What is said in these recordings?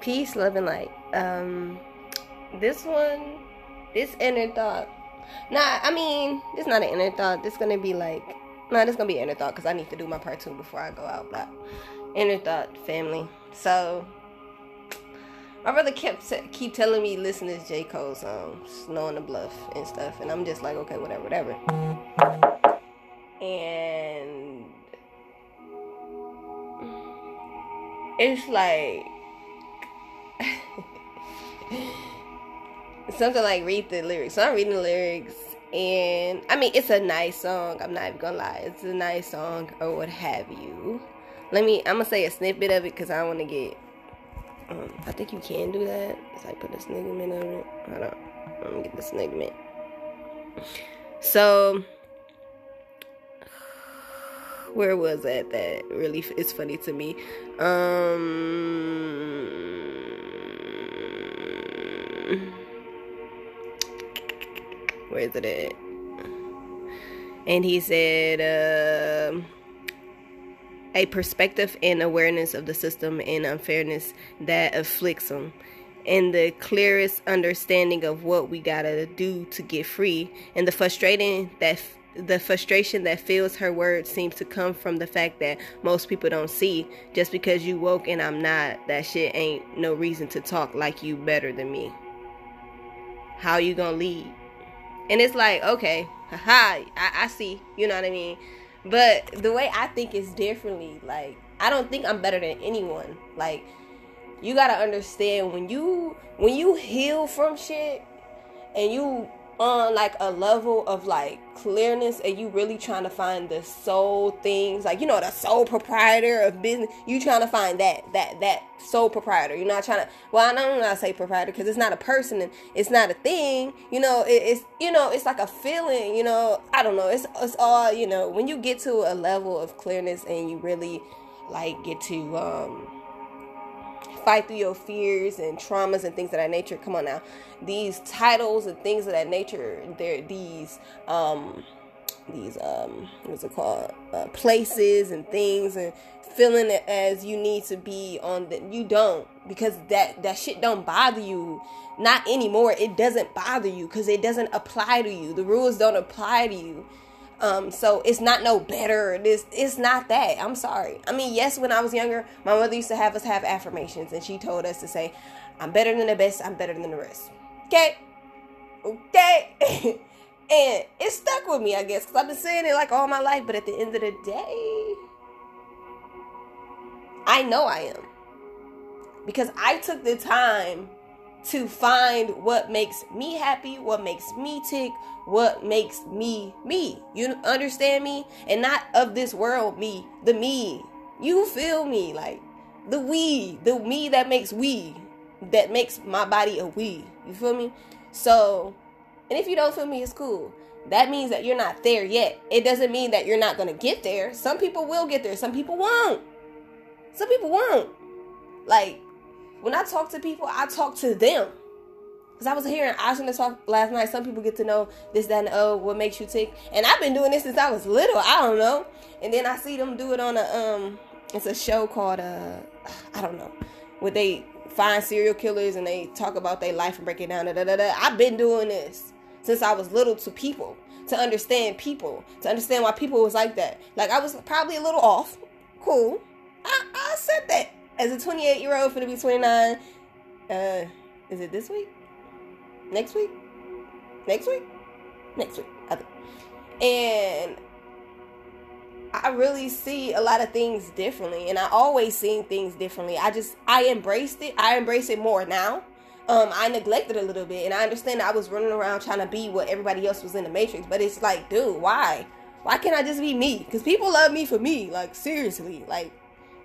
Peace, love, and light. Um, this one, this inner thought. Nah, I mean, it's not an inner thought. This gonna be like, nah, this gonna be inner thought because I need to do my part two before I go out. But inner thought, family. So, my brother kept keep telling me listen to J Cole song, "Snow on the Bluff" and stuff, and I'm just like, okay, whatever, whatever. And it's like something like read the lyrics. So I'm reading the lyrics, and I mean, it's a nice song. I'm not even gonna lie, it's a nice song or what have you. Let me. I'm gonna say a snippet of it because I want to get. Um, I think you can do that. It's like put a sniggerman on it. Hold on. Let me get the sniggerman. So, where was that? That really is funny to me. Um where is it at? And he said, uh, a perspective and awareness of the system and unfairness that afflicts them, and the clearest understanding of what we gotta do to get free, and the frustrating that the frustration that fills her words seems to come from the fact that most people don't see. Just because you woke and I'm not that shit ain't no reason to talk like you better than me how you gonna lead. And it's like okay haha I, I see you know what i mean? But the way i think is differently like i don't think i'm better than anyone. Like you gotta understand when you when you heal from shit and you on like a level of like clearness and you really trying to find the soul things like you know the sole proprietor of business you trying to find that that that sole proprietor. You're not trying to well i don't know I say proprietor because it's not a person and it's not a thing you know it, it's you know it's like a feeling you know i don't know it's it's all you know when you get to a level of clearness and you really like get to um fight through your fears and traumas and things of that nature. Come on now. These titles and things of that nature, they're these um these um what's it called? Uh, places and things and feeling it as you need to be on the you don't because that that shit don't bother you not anymore it doesn't bother you because it doesn't apply to you the rules don't apply to you um, so it's not no better. This it's not that. I'm sorry. I mean, yes, when I was younger, my mother used to have us have affirmations, and she told us to say, "I'm better than the best. I'm better than the rest." Okay, okay. and it stuck with me, I guess, because I've been saying it like all my life. But at the end of the day, I know I am because I took the time to find what makes me happy, what makes me tick, what makes me me. You understand me? And not of this world me, the me. You feel me? Like the we, the me that makes we, that makes my body a we. You feel me? So, and if you don't feel me, it's cool. That means that you're not there yet. It doesn't mean that you're not going to get there. Some people will get there, some people won't. Some people won't. Like, when I talk to people, I talk to them. Because I was hearing Ashton talk last night. Some people get to know this, that, and oh, what makes you tick. And I've been doing this since I was little. I don't know. And then I see them do it on a um, it's a show called uh, I don't know, where they find serial killers and they talk about their life and break it down. Da, da, da, da. I've been doing this since I was little to people to understand people, to understand why people was like that. Like I was probably a little off. Cool. I, I said that as a 28 year old, for to be 29. Uh, is it this week? Next week? Next week? Next week, I think. And I really see a lot of things differently, and I always seen things differently. I just I embraced it. I embrace it more now. Um, I neglected a little bit, and I understand I was running around trying to be what everybody else was in the Matrix. But it's like, dude, why? Why can't I just be me? Because people love me for me, like seriously, like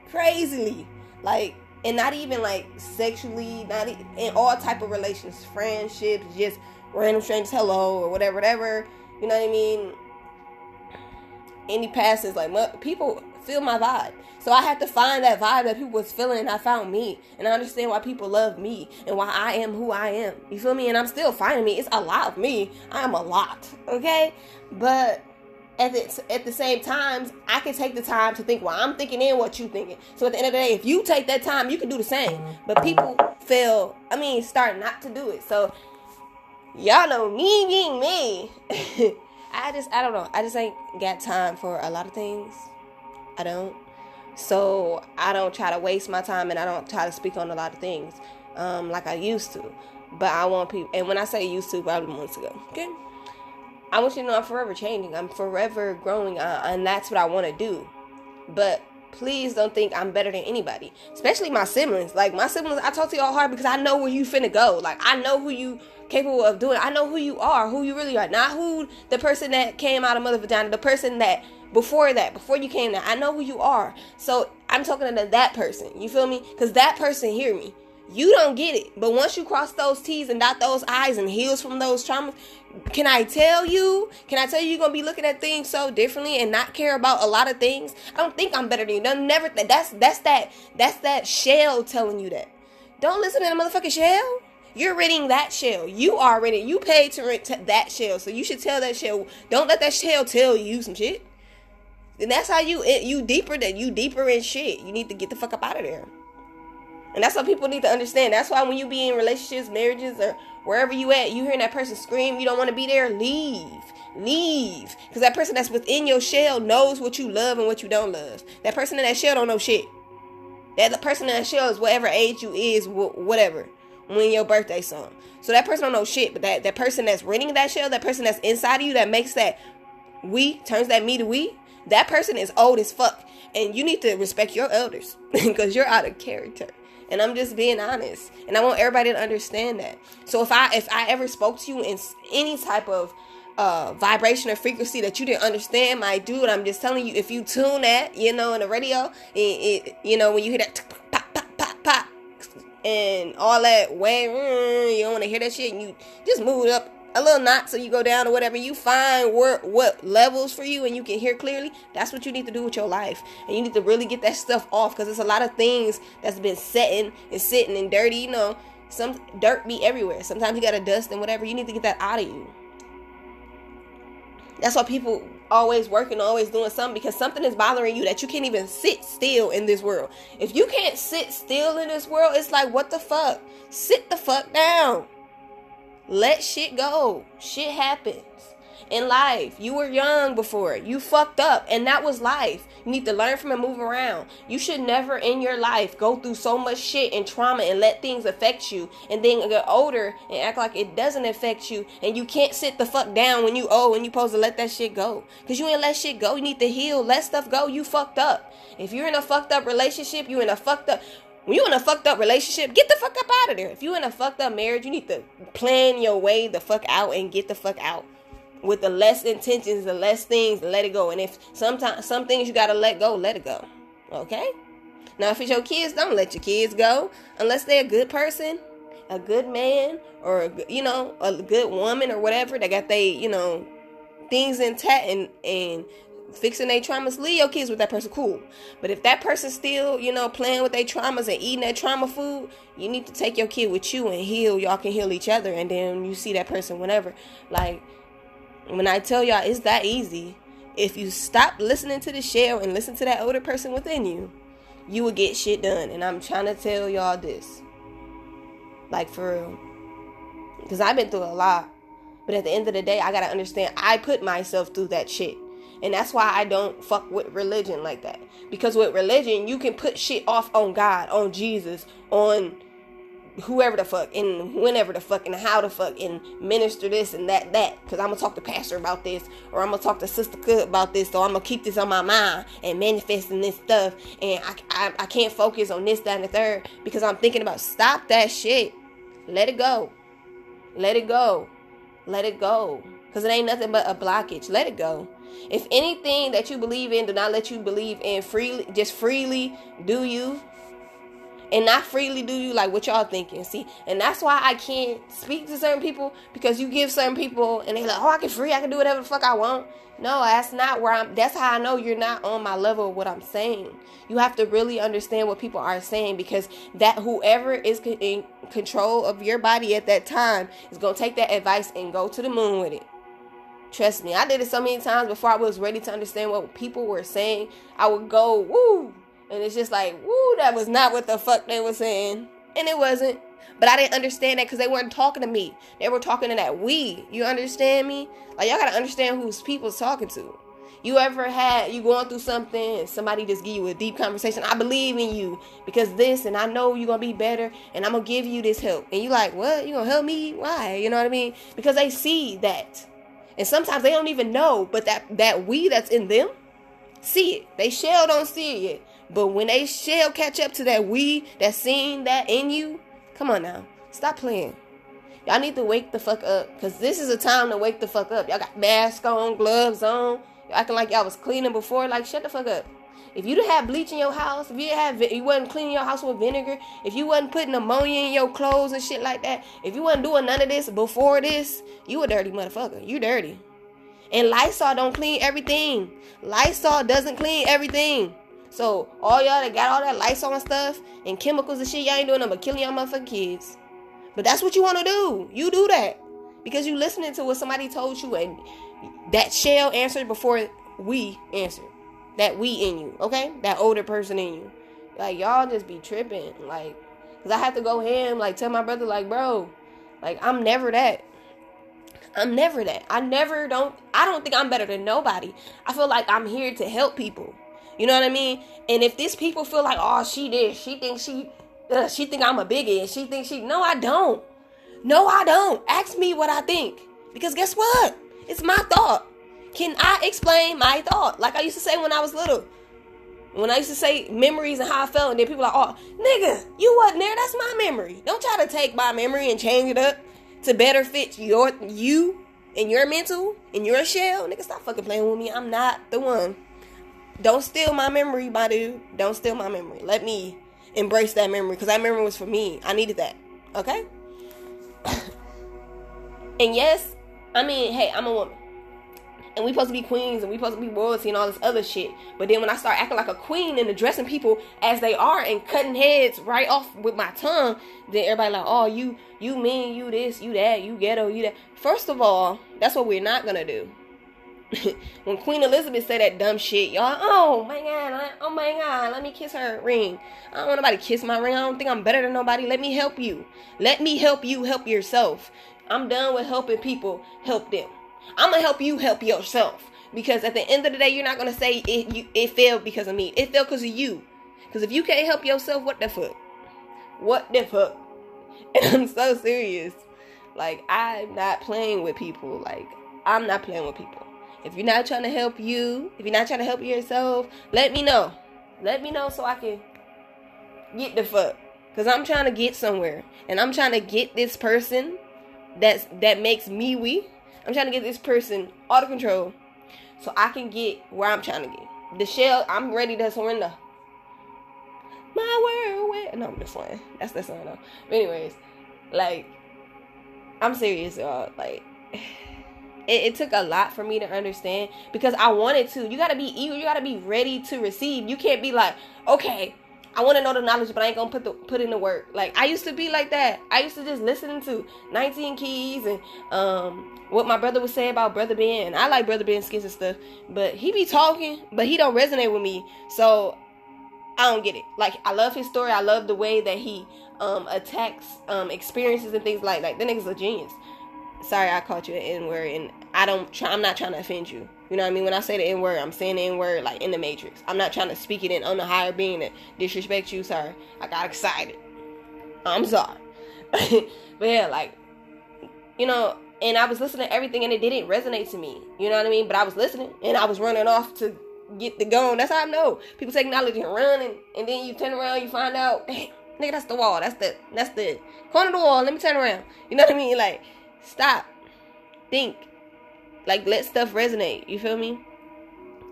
crazily like and not even like sexually not in all type of relations friendships just random strangers hello or whatever whatever. You know what i mean? Any passes like people feel my vibe. So i had to find that vibe that people was feeling and i found me. And i understand why people love me and why i am who i am. You feel me? And i'm still finding me. It's a lot of me. I am a lot okay? But at the, at the same times, I can take the time to think while I'm thinking in what you thinking. So at the end of the day, if you take that time, you can do the same. But people fail, I mean, start not to do it. So y'all know me being me. I just, I don't know. I just ain't got time for a lot of things. I don't. So I don't try to waste my time and I don't try to speak on a lot of things um, like I used to. But I want people, and when I say used to, probably months ago. Okay. I want you to know I'm forever changing. I'm forever growing, uh, and that's what I want to do. But please don't think I'm better than anybody, especially my siblings. Like my siblings, I talk to y'all hard because I know where you finna go. Like I know who you capable of doing. I know who you are, who you really are, not who the person that came out of mother vagina, the person that before that, before you came there. I know who you are. So I'm talking to that person. You feel me? Because that person hear me. You don't get it. But once you cross those T's and dot those I's and heals from those traumas, can I tell you? Can I tell you you're gonna be looking at things so differently and not care about a lot of things? I don't think I'm better than you. No, never. That's that's that that's that shell telling you that. Don't listen to the motherfucking shell. You're renting that shell. You are renting. You paid to rent that shell, so you should tell that shell. Don't let that shell tell you some shit. And that's how you you deeper than you deeper in shit. You need to get the fuck up out of there. And that's what people need to understand. That's why when you be in relationships, marriages, or wherever you at, you hearing that person scream, you don't want to be there, leave. Leave. Because that person that's within your shell knows what you love and what you don't love. That person in that shell don't know shit. That person in that shell is whatever age you is, whatever. When your birthday song. So that person don't know shit, but that, that person that's renting that shell, that person that's inside of you that makes that we, turns that me to we, that person is old as fuck. And you need to respect your elders because you're out of character and i'm just being honest. And i want everybody to understand that. So if i if i ever spoke to you in any type of uh, vibration or frequency that you didn't understand my dude i'm just telling you if you tune that you know in the radio it, it you know when you hear that pop pop pop pop and all that way mm, you don't want to hear that shit and you just move it up a little knot so you go down or whatever. You find where what levels for you and you can hear clearly. That's what you need to do with your life. And you need to really get that stuff off because there's a lot of things that's been setting and sitting and dirty you know. Some dirt be everywhere. Sometimes you gotta dust and whatever. You need to get that out of you. That's why people always working always doing something because something is bothering you that you can't even sit still in this world. If you can't sit still in this world it's like what the fuck? Sit the fuck down let shit go. Shit happens in life. You were young before. You fucked up, and that was life. You need to learn from and move around. You should never in your life go through so much shit and trauma and let things affect you, and then get older and act like it doesn't affect you, and you can't sit the fuck down when you old and you supposed to let that shit go. Cause you ain't let shit go. You need to heal. Let stuff go. You fucked up. If you're in a fucked up relationship, you in a fucked up when you in a fucked up relationship, get the fuck up out of there. If you in a fucked up marriage, you need to plan your way the fuck out and get the fuck out. With the less intentions, the less things, let it go. And if sometimes some things you gotta let go, let it go. Okay? Now if it's your kids, don't let your kids go unless they're a good person, a good man, or you know, a good woman or whatever. They got they, you know, things intact and and fixing their traumas, leave your kids with that person, cool. But if that person's still, you know, playing with their traumas and eating that trauma food, you need to take your kid with you and heal. Y'all can heal each other, and then you see that person whenever. Like when I tell y'all, it's that easy. If you stop listening to the shell and listen to that older person within you, you will get shit done. And I'm trying to tell y'all this, like for real, because I've been through a lot. But at the end of the day, I gotta understand I put myself through that shit. And that's why I don't fuck with religion like that. Because with religion, you can put shit off on God, on Jesus, on whoever the fuck, and whenever the fuck, and how the fuck, and minister this and that, that. Because I'm going to talk to pastor about this, or I'm going to talk to sister Cook about this, so I'm going to keep this on my mind and manifesting this stuff. And I, I, I can't focus on this, that, and the third because I'm thinking about stop that shit. Let it go. Let it go. Let it go. Because it ain't nothing but a blockage. Let it go. If anything that you believe in do not let you believe in freely, just freely do you, and not freely do you like what y'all thinking. See, and that's why I can't speak to certain people because you give certain people and they like, oh, I can free, I can do whatever the fuck I want. No, that's not where I'm. That's how I know you're not on my level of what I'm saying. You have to really understand what people are saying because that whoever is in control of your body at that time is gonna take that advice and go to the moon with it Trust me, I did it so many times before I was ready to understand what people were saying. I would go, woo, and it's just like, woo, that was not what the fuck they were saying. And it wasn't. But I didn't understand that because they weren't talking to me. They were talking to that we. You understand me? Like y'all gotta understand who's people's talking to. You ever had you going through something and somebody just give you a deep conversation? I believe in you because this and I know you're gonna be better and I'm gonna give you this help. And you're like, what? You gonna help me? Why? You know what I mean? Because they see that. And sometimes they don't even know, but that that we that's in them see it. They shell don't see it yet. But when they shall catch up to that we that's seeing that in you, come on now. Stop playing. Y'all need to wake the fuck up. Cause this is a time to wake the fuck up. Y'all got masks on, gloves on. Y'all acting like y'all was cleaning before. Like shut the fuck up. If you didn't have bleach in your house, if you have you wasn't cleaning your house with vinegar, if you wasn't putting ammonia in your clothes and shit like that, if you wasn't doing none of this before this, you a dirty motherfucker. You dirty. And Lysol don't clean everything. Lysol doesn't clean everything. So all y'all that got all that Lysol and stuff and chemicals and shit, y'all ain't doing nothing but killing y'all motherfucking kids. But that's what you want to do. You do that because you listening to what somebody told you, and that shell answered before we answered. That we in you, okay? That older person in you. Like y'all just be tripping, like, cause I have to go him, like, tell my brother, like, bro, like I'm never that. I'm never that. I never don't. I don't think I'm better than nobody. I feel like I'm here to help people. You know what I mean? And if these people feel like, oh, she did, she thinks she, uh, she think I'm a and she thinks she, no, I don't. No, I don't. Ask me what I think, because guess what? It's my thought. Can I explain my thought? Like I used to say when I was little. When I used to say memories and how I felt, and then people are like, oh, nigga, you wasn't there. That's my memory. Don't try to take my memory and change it up to better fit your you and your mental and your shell. Nigga, stop fucking playing with me. I'm not the one. Don't steal my memory, my dude. Don't steal my memory. Let me embrace that memory because that memory was for me. I needed that. Okay? and yes, I mean, hey, I'm a woman. And we supposed to be queens and we supposed to be royalty and all this other shit. But then when I start acting like a queen and addressing people as they are and cutting heads right off with my tongue, then everybody like, oh, you, you mean, you this, you that, you ghetto, you that. First of all, that's what we're not gonna do. when Queen Elizabeth said that dumb shit, y'all, oh my god, oh my god, let me kiss her ring. I don't want nobody to kiss my ring. I don't think I'm better than nobody. Let me help you. Let me help you help yourself. I'm done with helping people help them. I'm gonna help you help yourself. Because at the end of the day, you're not gonna say it you it failed because of me. It failed because of you. Because if you can't help yourself, what the fuck? What the fuck? And I'm so serious. Like I'm not playing with people. Like I'm not playing with people. If you're not trying to help you, if you're not trying to help yourself, let me know. Let me know so I can get the fuck. Cause I'm trying to get somewhere. And I'm trying to get this person that's that makes me we. I'm trying to get this person out of control. So I can get where I'm trying to get. The shell, I'm ready to surrender. My world where no, I'm just playing. That's the song though. But anyways, like I'm serious, y'all. Like it, it, took a lot for me to understand because I wanted to. You gotta be eager. You gotta be ready to receive. You can't be like, okay, I want to know the knowledge, but I ain't gonna put the put in the work. Like I used to be like that. I used to just listen to 19 Keys and um what my brother would say about Brother Ben. I like Brother Ben skits and stuff, but he be talking, but he don't resonate with me. So I don't get it. Like I love his story. I love the way that he um attacks um experiences and things like that. That nigga's a genius sorry I called you an N word, and I don't. Try, I'm not trying to offend you. You know what I mean? When I say the N word, I'm saying the N word like in the Matrix. I'm not trying to speak it in on the higher being that disrespect you. Sorry, I got excited. I'm sorry, but yeah, like you know, and I was listening to everything, and it didn't resonate to me. You know what I mean? But I was listening, and I was running off to get the gun. That's how I know people take knowledge and run, and, and then you turn around, you find out, damn, nigga, that's the wall. That's the that's the corner of the wall. Let me turn around. You know what I mean? Like Stop. Think. Like let stuff resonate. You feel me?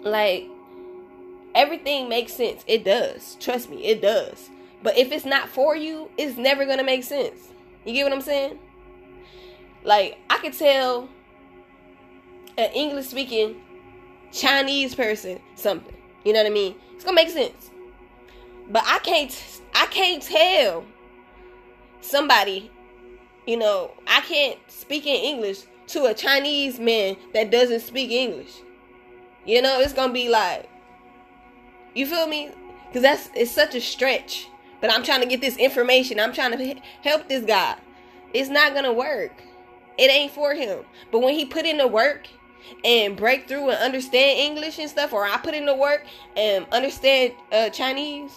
Like everything makes sense. It does. Trust me, it does. But if it's not for you, it's never gonna make sense. You get what I'm saying? Like I could tell an English speaking Chinese person something. You know what I mean? It's gonna make sense. But I can't I can't tell somebody you know, I can't speak in English to a Chinese man that doesn't speak English. You know, it's gonna be like, you feel me? Because that's it's such a stretch. But I'm trying to get this information. I'm trying to help this guy. It's not gonna work. It ain't for him. But when he put in the work and break through and understand English and stuff, or I put in the work and understand uh, Chinese,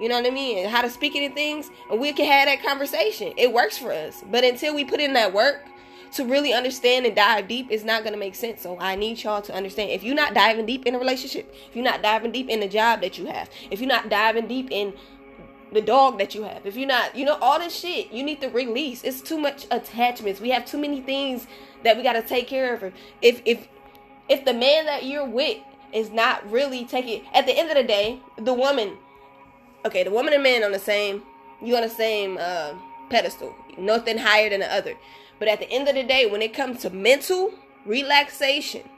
you know what I mean, how to speak and things, and we can have that conversation. It works for us. But until we put in that work to really understand and dive deep, it's not gonna make sense. So I need y'all to understand. If you're not diving deep in a relationship, if you're not diving deep in the job that you have, if you're not diving deep in the dog that you have, if you're not, you know, all this shit, you need to release. It's too much attachments. We have too many things that we gotta take care of. If if if the man that you're with is not really taking at the end of the day, the woman okay, the woman and man on the same you on the same uh, pedestal. Nothing higher than the other. But at the end of the day, when it comes to mental relaxation,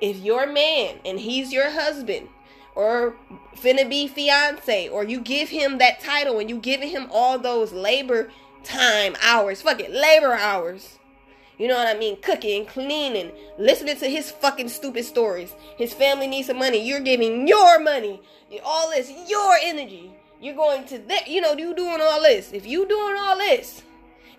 if your man and he's your husband or finna be fiance or you give him that title and you giving him all those labor time hours, fuck it, labor hours. You know what I mean? Cooking, cleaning, listening to his fucking stupid stories. His family needs some money. You're giving your money, all this, your energy. You're going to that, you know, you doing all this. If you doing all this,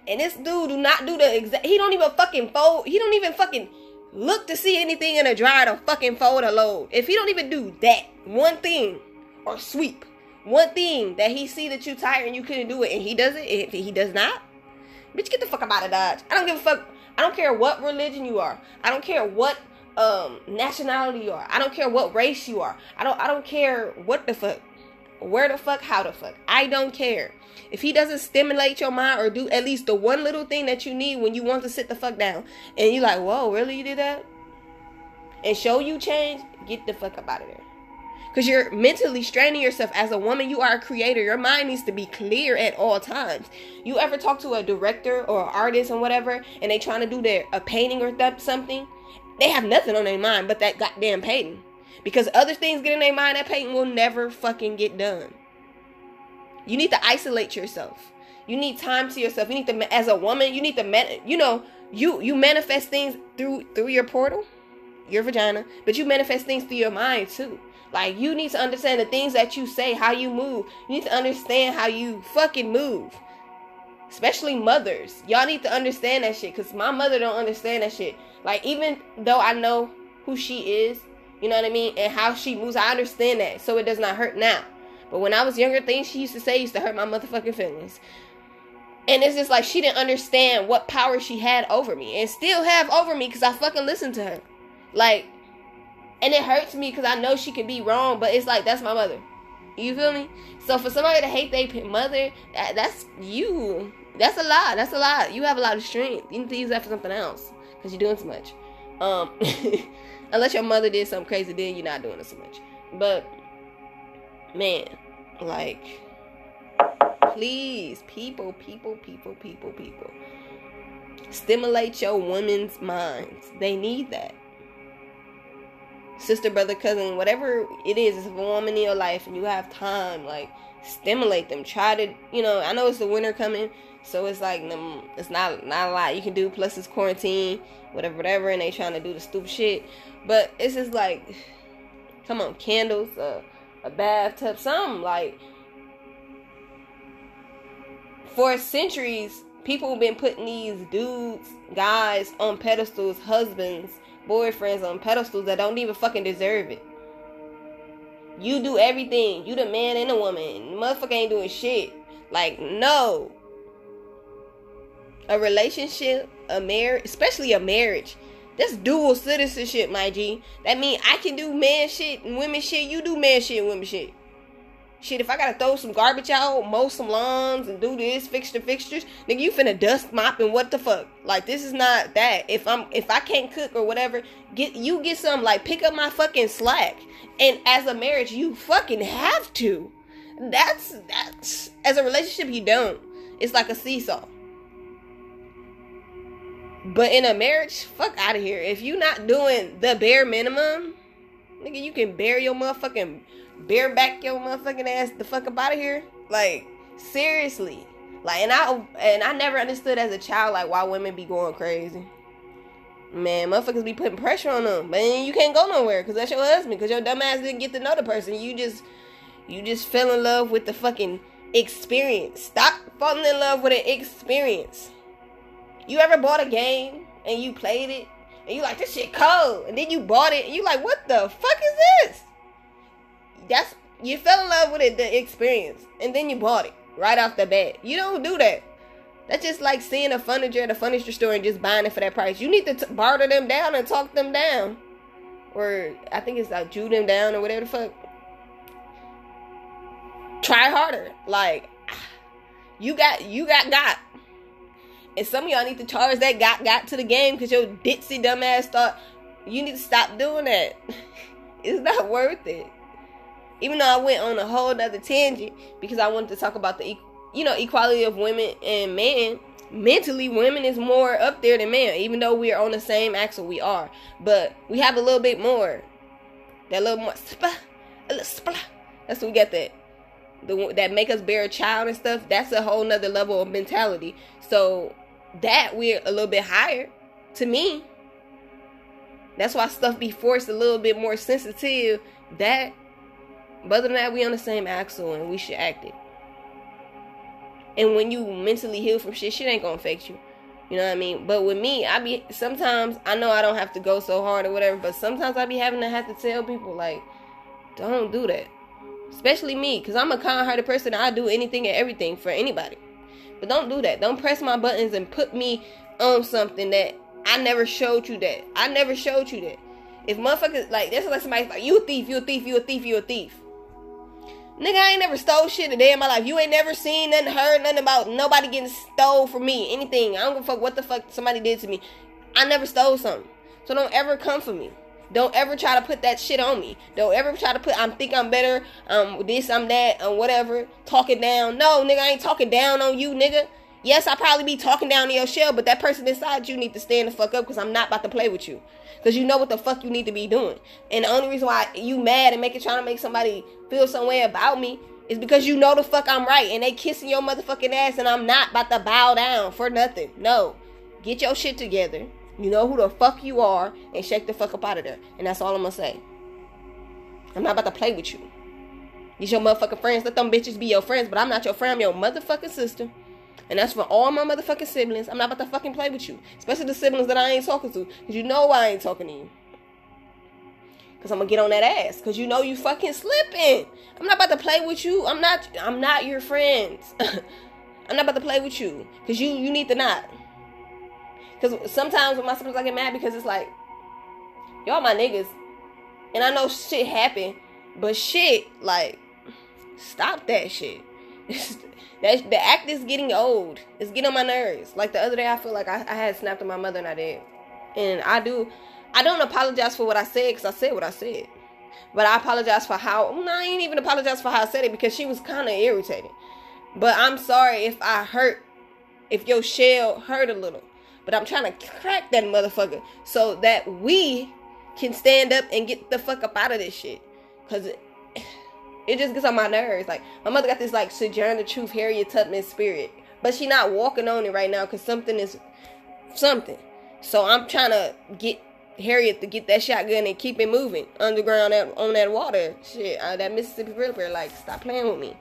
and this dude do not do the exact, he don't even fucking fold. He don't even fucking look to see anything in a dryer to fucking fold a load. If he don't even do that one thing or sweep one thing that he see that you tired and you couldn't do it, and he does it, if he does not, bitch, get the fuck out of Dodge. I don't give a fuck. I don't care what religion you are. I don't care what um nationality you are. I don't care what race you are. I don't I don't care what the fuck. Where the fuck, how the fuck. I don't care. If he doesn't stimulate your mind or do at least the one little thing that you need when you want to sit the fuck down and you're like, whoa, really you did that? And show you change, get the fuck up out of there. Because you're mentally straining yourself. As a woman, you are a creator. Your mind needs to be clear at all times. You ever talk to a director or an artist and whatever, and they trying to do their a painting or th- something? They have nothing on their mind but that goddamn painting. Because other things get in their mind, that painting will never fucking get done. You need to isolate yourself. You need time to yourself. You need to, as a woman, you need to, man, you know, you you manifest things through through your portal, your vagina, but you manifest things through your mind too. Like you need to understand the things that you say, how you move. You need to understand how you fucking move. Especially mothers. Y'all need to understand that shit. Cause my mother don't understand that shit. Like even though I know who she is, you know what I mean, and how she moves, I understand that. So it does not hurt now. But when I was younger, things she used to say used to hurt my motherfucking feelings. And it's just like she didn't understand what power she had over me and still have over me because I fucking listened to her. Like, and it hurts me because I know she can be wrong, but it's like that's my mother. You feel me? So for somebody to hate their mother, that, that's you. That's a lot. That's a lot. You have a lot of strength. You need to use that for something else because you're doing too much. Um, unless your mother did something crazy, then you're not doing it so much. But man, like, please, people, people, people, people, people, stimulate your women's minds. They need that sister, brother, cousin, whatever it is, it's a woman in your life and you have time, like stimulate them. Try to, you know, I know it's the winter coming, so it's like it's not not a lot you can do. Plus it's quarantine, whatever, whatever, and they trying to do the stupid shit. But it's just like, come on, candles, uh, a bathtub, something like. For centuries, people have been putting these dudes, guys on pedestals, husbands, boyfriends on pedestals that don't even fucking deserve it. You do everything. You the man and the woman. Motherfucker ain't doing shit. Like, no. A relationship, a marriage, especially a marriage. That's dual citizenship, my G. That mean I can do man shit and women shit. You do man shit and women shit. Shit, if I gotta throw some garbage out, mow some lawns, and do this, fix the fixtures, nigga, you finna dust mop and what the fuck? Like this is not that. If I'm if I can't cook or whatever, get you get some like pick up my fucking slack. And as a marriage, you fucking have to. That's that's as a relationship you don't. It's like a seesaw. But in a marriage, fuck out of here. If you not doing the bare minimum, nigga, you can bear your motherfucking bareback your motherfucking ass the fuck up out of here. Like seriously, like and I and I never understood as a child like why women be going crazy. Man, motherfuckers be putting pressure on them, but you can't go nowhere because that's your husband. Because your dumb ass didn't get to know the person. You just, you just fell in love with the fucking experience. Stop falling in love with an experience. You ever bought a game and you played it and you like this shit cold, and then you bought it and you like, what the fuck is this? That's you fell in love with it, the experience, and then you bought it right off the bat. You don't do that. That's just like seeing a furniture at a furniture store and just buying it for that price. You need to t- barter them down and talk them down, or I think it's like Jew them down or whatever the fuck. Try harder. Like you got, you got got. And some of y'all need to charge that got got to the game because your ditzy dumbass thought you need to stop doing that. it's not worth it. Even though I went on a whole other tangent because I wanted to talk about the you know equality of women and men. Mentally, women is more up there than men, even though we are on the same axle. We are, but we have a little bit more. That little more splah, a little splah. That's what we got that the that make us bear a child and stuff. That's a whole nother level of mentality. So that we're a little bit higher to me. That's why stuff be forced a little bit more sensitive. That, but other than that, we on the same axle and we should act it. And when you mentally heal from shit, shit ain't gonna affect you. You know what I mean? But with me, I be sometimes I know I don't have to go so hard or whatever, but sometimes I be having to have to tell people like, don't do that. Especially me, because I'm a kind hearted person. I do anything and everything for anybody. But don't do that. Don't press my buttons and put me on something that I never showed you that. I never showed you that. If motherfuckers like that's like somebody's like, you a thief, you a thief, you a thief, you a thief. Nigga, I ain't never stole shit a day in my life. You ain't never seen nothing, heard nothing about nobody getting stole from me. Anything. I don't give a fuck what the fuck somebody did to me. I never stole something. So don't ever come for me. Don't ever try to put that shit on me. Don't ever try to put I'm think I'm better, um this, I'm that, um whatever, talking down. No, nigga, I ain't talking down on you, nigga. Yes, I probably be talking down to your shell, but that person inside you need to stand the fuck up because I'm not about to play with you. Because you know what the fuck you need to be doing. And the only reason why you mad and making trying to make somebody feel some way about me is because you know the fuck I'm right and they kissing your motherfucking ass and I'm not about to bow down for nothing. No. Get your shit together. You know who the fuck you are and shake the fuck up out of there. And that's all I'm gonna say. I'm not about to play with you. These your motherfucking friends. Let them bitches be your friends, but I'm not your friend. I'm your motherfucking sister. And that's for all my motherfucking siblings. I'm not about to fucking play with you. Especially the siblings that I ain't talking to. Because you know I ain't talking to you. Because I'm going to get on that ass. Because you know you fucking slipping. I'm not about to play with you. I'm not I'm not your friends. I'm not about to play with you. Because you, you need to not. Because sometimes with my siblings I get mad because it's like, y'all my niggas. And I know shit happen. But shit, like, stop that shit. that the act is getting old. It's getting on my nerves. Like the other day, I feel like I, I had snapped at my mother and I did. And I do. I don't apologize for what I said because I said what I said. But I apologize for how. No, I ain't even apologize for how I said it because she was kind of irritated. But I'm sorry if I hurt, if your shell hurt a little. But I'm trying to crack that motherfucker so that we can stand up and get the fuck up out of this shit. Cause it just gets on my nerves. Like my mother got this like Sojourner Truth Harriet Tubman spirit, but she not walking on it right now because something is something. So I'm trying to get Harriet to get that shotgun and keep it moving underground at, on that water. Shit, uh, that Mississippi River. Like, stop playing with me.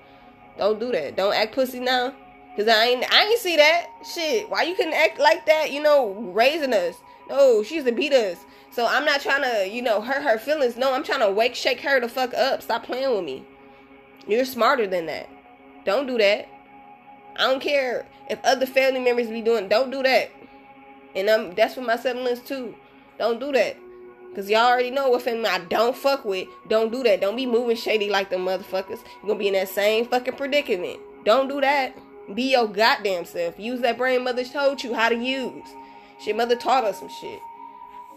Don't do that. Don't act pussy now. Cause I ain't, I ain't see that shit. Why you couldn't act like that? You know, raising us. No, she used to beat us. So I'm not trying to, you know, hurt her feelings. No, I'm trying to wake, shake her the fuck up. Stop playing with me. You're smarter than that. Don't do that. I don't care if other family members be doing. Don't do that. And um, that's for my siblings too. Don't do that. Cause y'all already know what family I don't fuck with. Don't do that. Don't be moving shady like the motherfuckers. You're gonna be in that same fucking predicament. Don't do that. Be your goddamn self. Use that brain mother told you how to use. Shit, mother taught us some shit.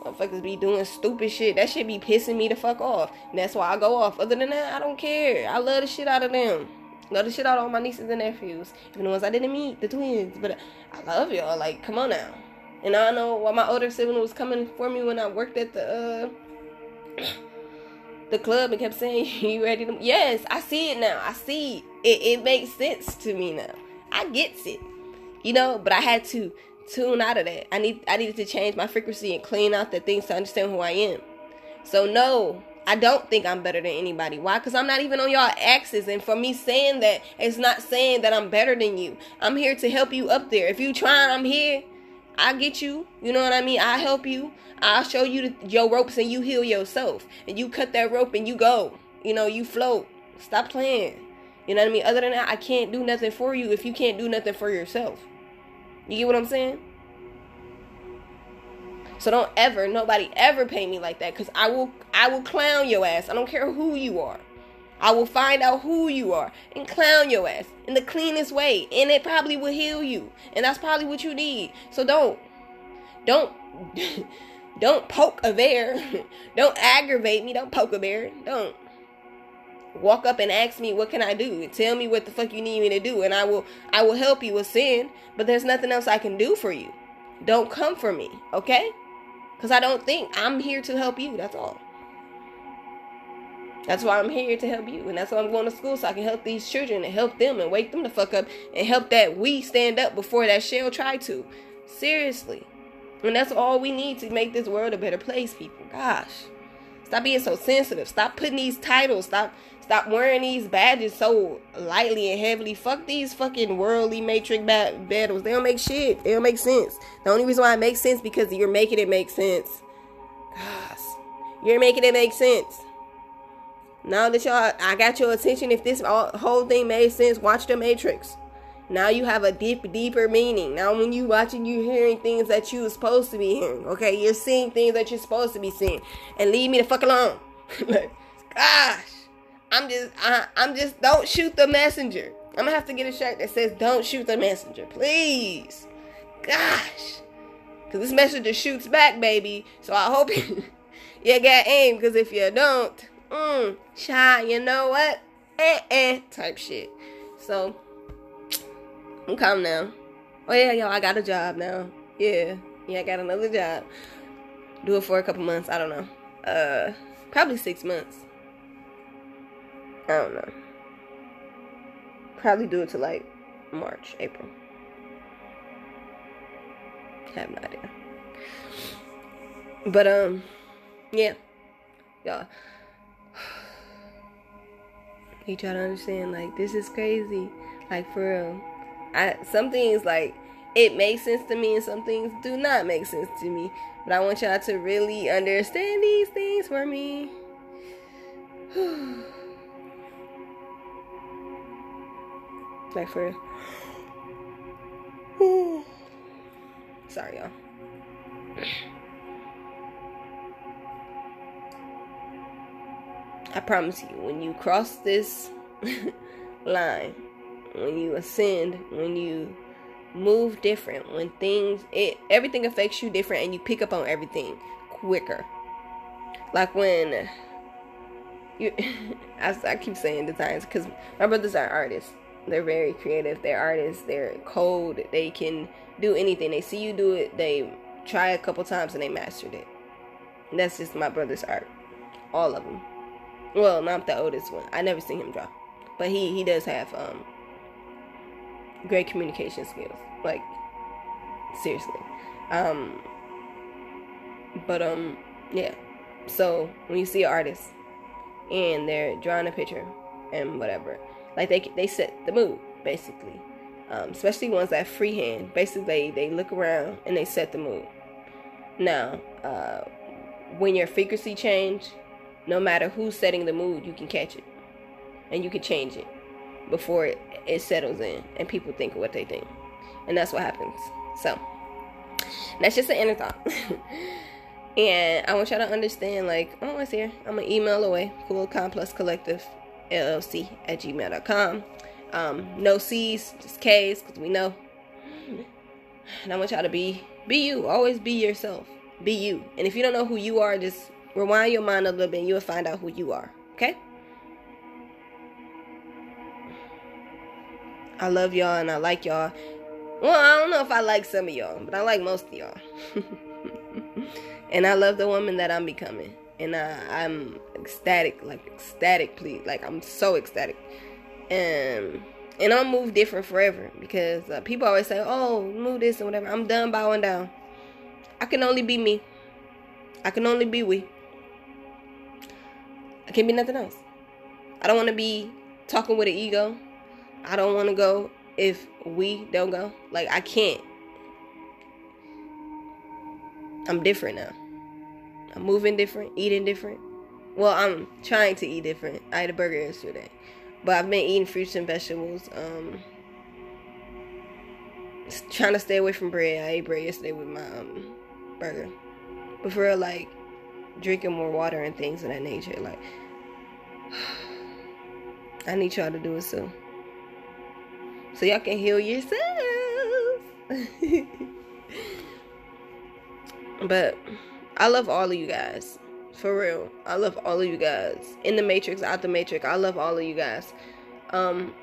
Motherfuckers be doing stupid shit. That shit be pissing me the fuck off. And that's why I go off. Other than that, I don't care. I love the shit out of them. Love the shit out of all my nieces and nephews. Even the ones I didn't meet, the twins. But I love y'all. Like, come on now. And I know why my older sibling was coming for me when I worked at the uh the club and kept saying, You ready to Yes, I see it now. I see it. It, it makes sense to me now. I gets it. You know, but I had to tune out of that. I need I needed to change my frequency and clean out the things to understand who I am. So no, I don't think I'm better than anybody. Why? Because I'm not even on y'all axis. And for me saying that, it's not saying that I'm better than you. I'm here to help you up there. If you trying, I'm here. I get you. You know what I mean? I help you. I'll show you the, your ropes and you heal yourself. And you cut that rope and you go. You know, you float. Stop playing. You know what I mean? Other than that, I can't do nothing for you if you can't do nothing for yourself. You get what I'm saying? So don't ever, nobody ever pay me like that, cause I will, I will clown your ass. I don't care who you are. I will find out who you are and clown your ass in the cleanest way, and it probably will heal you, and that's probably what you need. So don't, don't, don't poke a bear. don't aggravate me. Don't poke a bear. Don't walk up and ask me what can I do. Tell me what the fuck you need me to do, and I will, I will help you with sin. But there's nothing else I can do for you. Don't come for me, okay? Because I don't think I'm here to help you. That's all. That's why I'm here to help you. And that's why I'm going to school so I can help these children and help them and wake them the fuck up and help that we stand up before that shell try to. Seriously. And that's all we need to make this world a better place, people. Gosh. Stop being so sensitive. Stop putting these titles. Stop stop wearing these badges so lightly and heavily. Fuck these fucking worldly matrix battles. They don't make shit. They don't make sense. The only reason why it makes sense because you're making it make sense. Gosh. You're making it make sense. Now that y'all, I got your attention. If this all, whole thing made sense, watch the Matrix. Now you have a deep, deeper meaning. Now when you watching, you hearing things that you were supposed to be hearing. Okay, you're seeing things that you're supposed to be seeing, and leave me the fuck alone. Gosh, I'm just, I, I'm just. Don't shoot the messenger. I'm gonna have to get a shirt that says "Don't shoot the messenger," please. Gosh, cause this messenger shoots back, baby. So I hope you, you got aim. Cause if you don't mm, shy, you know what? Eh, eh, type shit. So, I'm calm now. Oh yeah, yo, I got a job now. Yeah, yeah, I got another job. Do it for a couple months. I don't know. Uh, probably six months. I don't know. Probably do it to like March, April. I have no idea. But um, yeah, y'all you try to understand like this is crazy like for real i some things like it makes sense to me and some things do not make sense to me but i want y'all to really understand these things for me like for real sorry y'all I promise you, when you cross this line, when you ascend, when you move different, when things it everything affects you different and you pick up on everything quicker. Like when you I, I keep saying designs because my brothers are artists. They're very creative. They're artists. They're cold. They can do anything. They see you do it. They try a couple times and they mastered it. And that's just my brother's art. All of them. Well, not the oldest one. I never seen him draw, but he he does have um great communication skills. Like seriously. Um but um yeah. So when you see an artist and they're drawing a picture and whatever, like they they set the mood basically. Um, especially ones that freehand. Basically, they, they look around and they set the mood. Now, uh, when your frequency change, no matter who's setting the mood, you can catch it and you can change it before it, it settles in and people think what they think. And that's what happens. So, that's just an inner thought. and I want y'all to understand like, oh, it's here. I'm to email away. Kool Kalm Kollective LLC at gmail.com. Um, no C's, just K's, because we know. And I want y'all to be be you. Always be yourself. Be you. And if you don't know who you are, just Rewind your mind a little bit and you'll find out who you are. Okay? I love y'all and I like y'all. Well, I don't know if I like some of y'all, but I like most of y'all. and I love the woman that I'm becoming. And I, I'm ecstatic, like ecstatic, please. Like I'm so ecstatic. And and I'm move different forever because uh, people always say, "Oh, move this and whatever." I'm done bowing down. I can only be me. I can only be we. I can't be nothing else. I don't want to be talking with an ego. I don't want to go if we don't go. Like I can't. I'm different now. I'm moving different, eating different. Well, I'm trying to eat different. I ate a burger yesterday. But I've been eating fruits and vegetables. Um, trying to stay away from bread. I ate bread yesterday with my um, burger. But for real, like drinking more water and things of that nature. Like I need y'all to do it soon. So y'all can heal yourselves. but I love all of you guys. For real. I love all of you guys. In the matrix, out the matrix. I love all of you guys. Um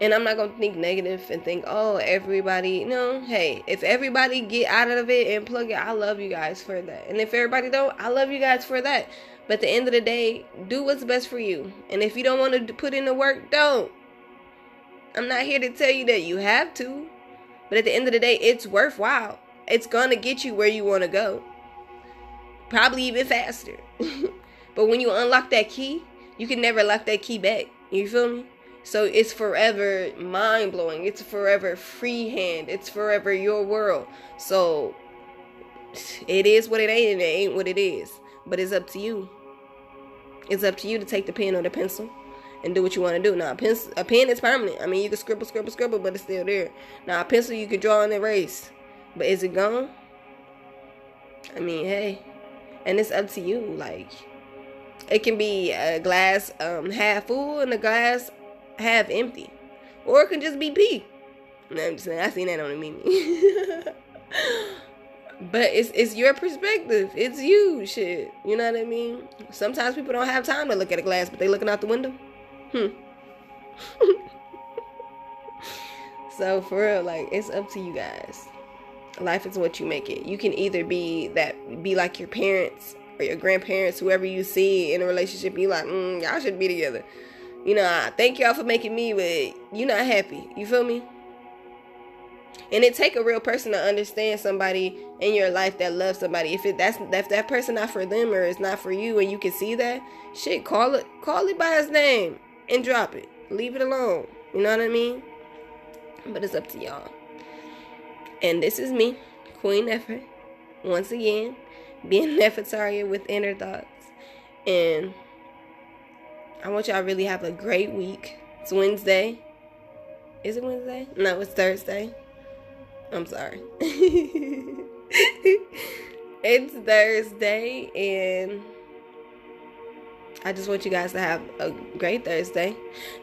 and I'm not gonna think negative and think, oh, everybody. No, hey, if everybody get out of it and plug it, I love you guys for that. And if everybody don't, I love you guys for that. But at the end of the day, do what's best for you. And if you don't want to put in the work, don't. I'm not here to tell you that you have to. But at the end of the day, it's worthwhile. It's gonna get you where you want to go. Probably even faster. but when you unlock that key, you can never lock that key back. You feel me? So it's forever mind blowing. It's forever freehand. It's forever your world. So it is what it ain't, and it ain't what it is. But it's up to you. It's up to you to take the pen or the pencil and do what you want to do. Now, a, pencil, a pen is permanent. I mean, you can scribble, scribble, scribble, but it's still there. Now, a pencil you can draw and erase. But is it gone? I mean, hey. And it's up to you. Like, it can be a glass um, half full and a glass half empty. Or it can just be pee. No, I'm just saying, I seen that on a meme. but it's it's your perspective. It's you, shit. You know what I mean? Sometimes people don't have time to look at a glass, but they looking out the window. Hmm. so for real, like it's up to you guys. Life is what you make it. You can either be that, be like your parents or your grandparents, whoever you see in a relationship. Be like, mm, y'all should be together you know, I thank y'all for making me, but you're not happy. You feel me? And it take a real person to understand somebody in your life that loves somebody. If it that's if that person not for them or it's not for you, and you can see that, shit, call it call it by its name and drop it. Leave it alone. You know what I mean? But it's up to y'all. And this is me, Queen Nefer, once again, being Nefertaria with inner thoughts. And I want y'all really have a great week. It's Wednesday. Is it Wednesday? No, it's Thursday. I'm sorry. it's Thursday, and I just want you guys to have a great Thursday.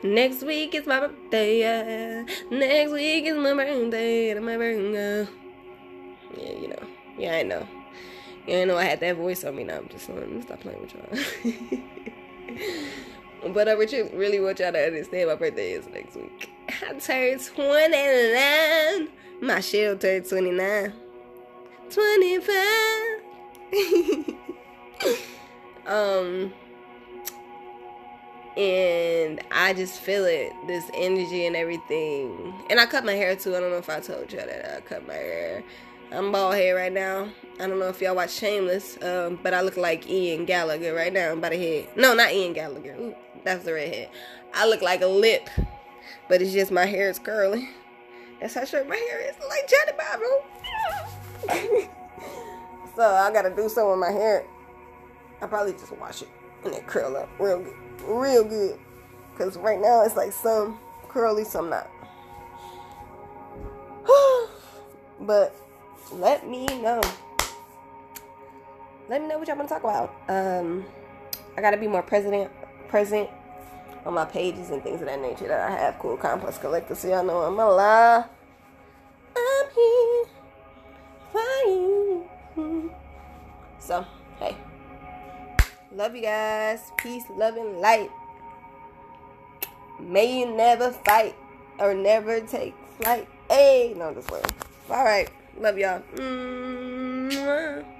Next week is my birthday. Yeah. Next week is my birthday. And my birthday. Yeah, you know. Yeah, I know. Yeah, I know I had that voice on me now. I'm just me stop playing with y'all. But I really want y'all to understand my birthday is next week. I turned 29. My shell turned 29. 25. um and I just feel it, this energy and everything. And I cut my hair too. I don't know if I told y'all that I cut my hair. I'm bald head right now. I don't know if y'all watch Shameless, um, but I look like Ian Gallagher right now. About to head. No, not Ian Gallagher. Ooh, that's the red redhead. I look like a lip, but it's just my hair is curly. That's how short my hair is. Like Johnny Bravo. so I gotta do something with my hair. I probably just wash it and then curl up real good, real good. Cause right now it's like some curly, some not. but let me know. Let me know what y'all want to talk about. Um, I gotta be more present present on my pages and things of that nature that I have Kool Kalm Kollective so y'all know I'm alive. I'm here for you. So. Love you guys. Peace, love, and light. May you never fight or never take flight. Hey, no, this way. All right. Love y'all. Mm-hmm.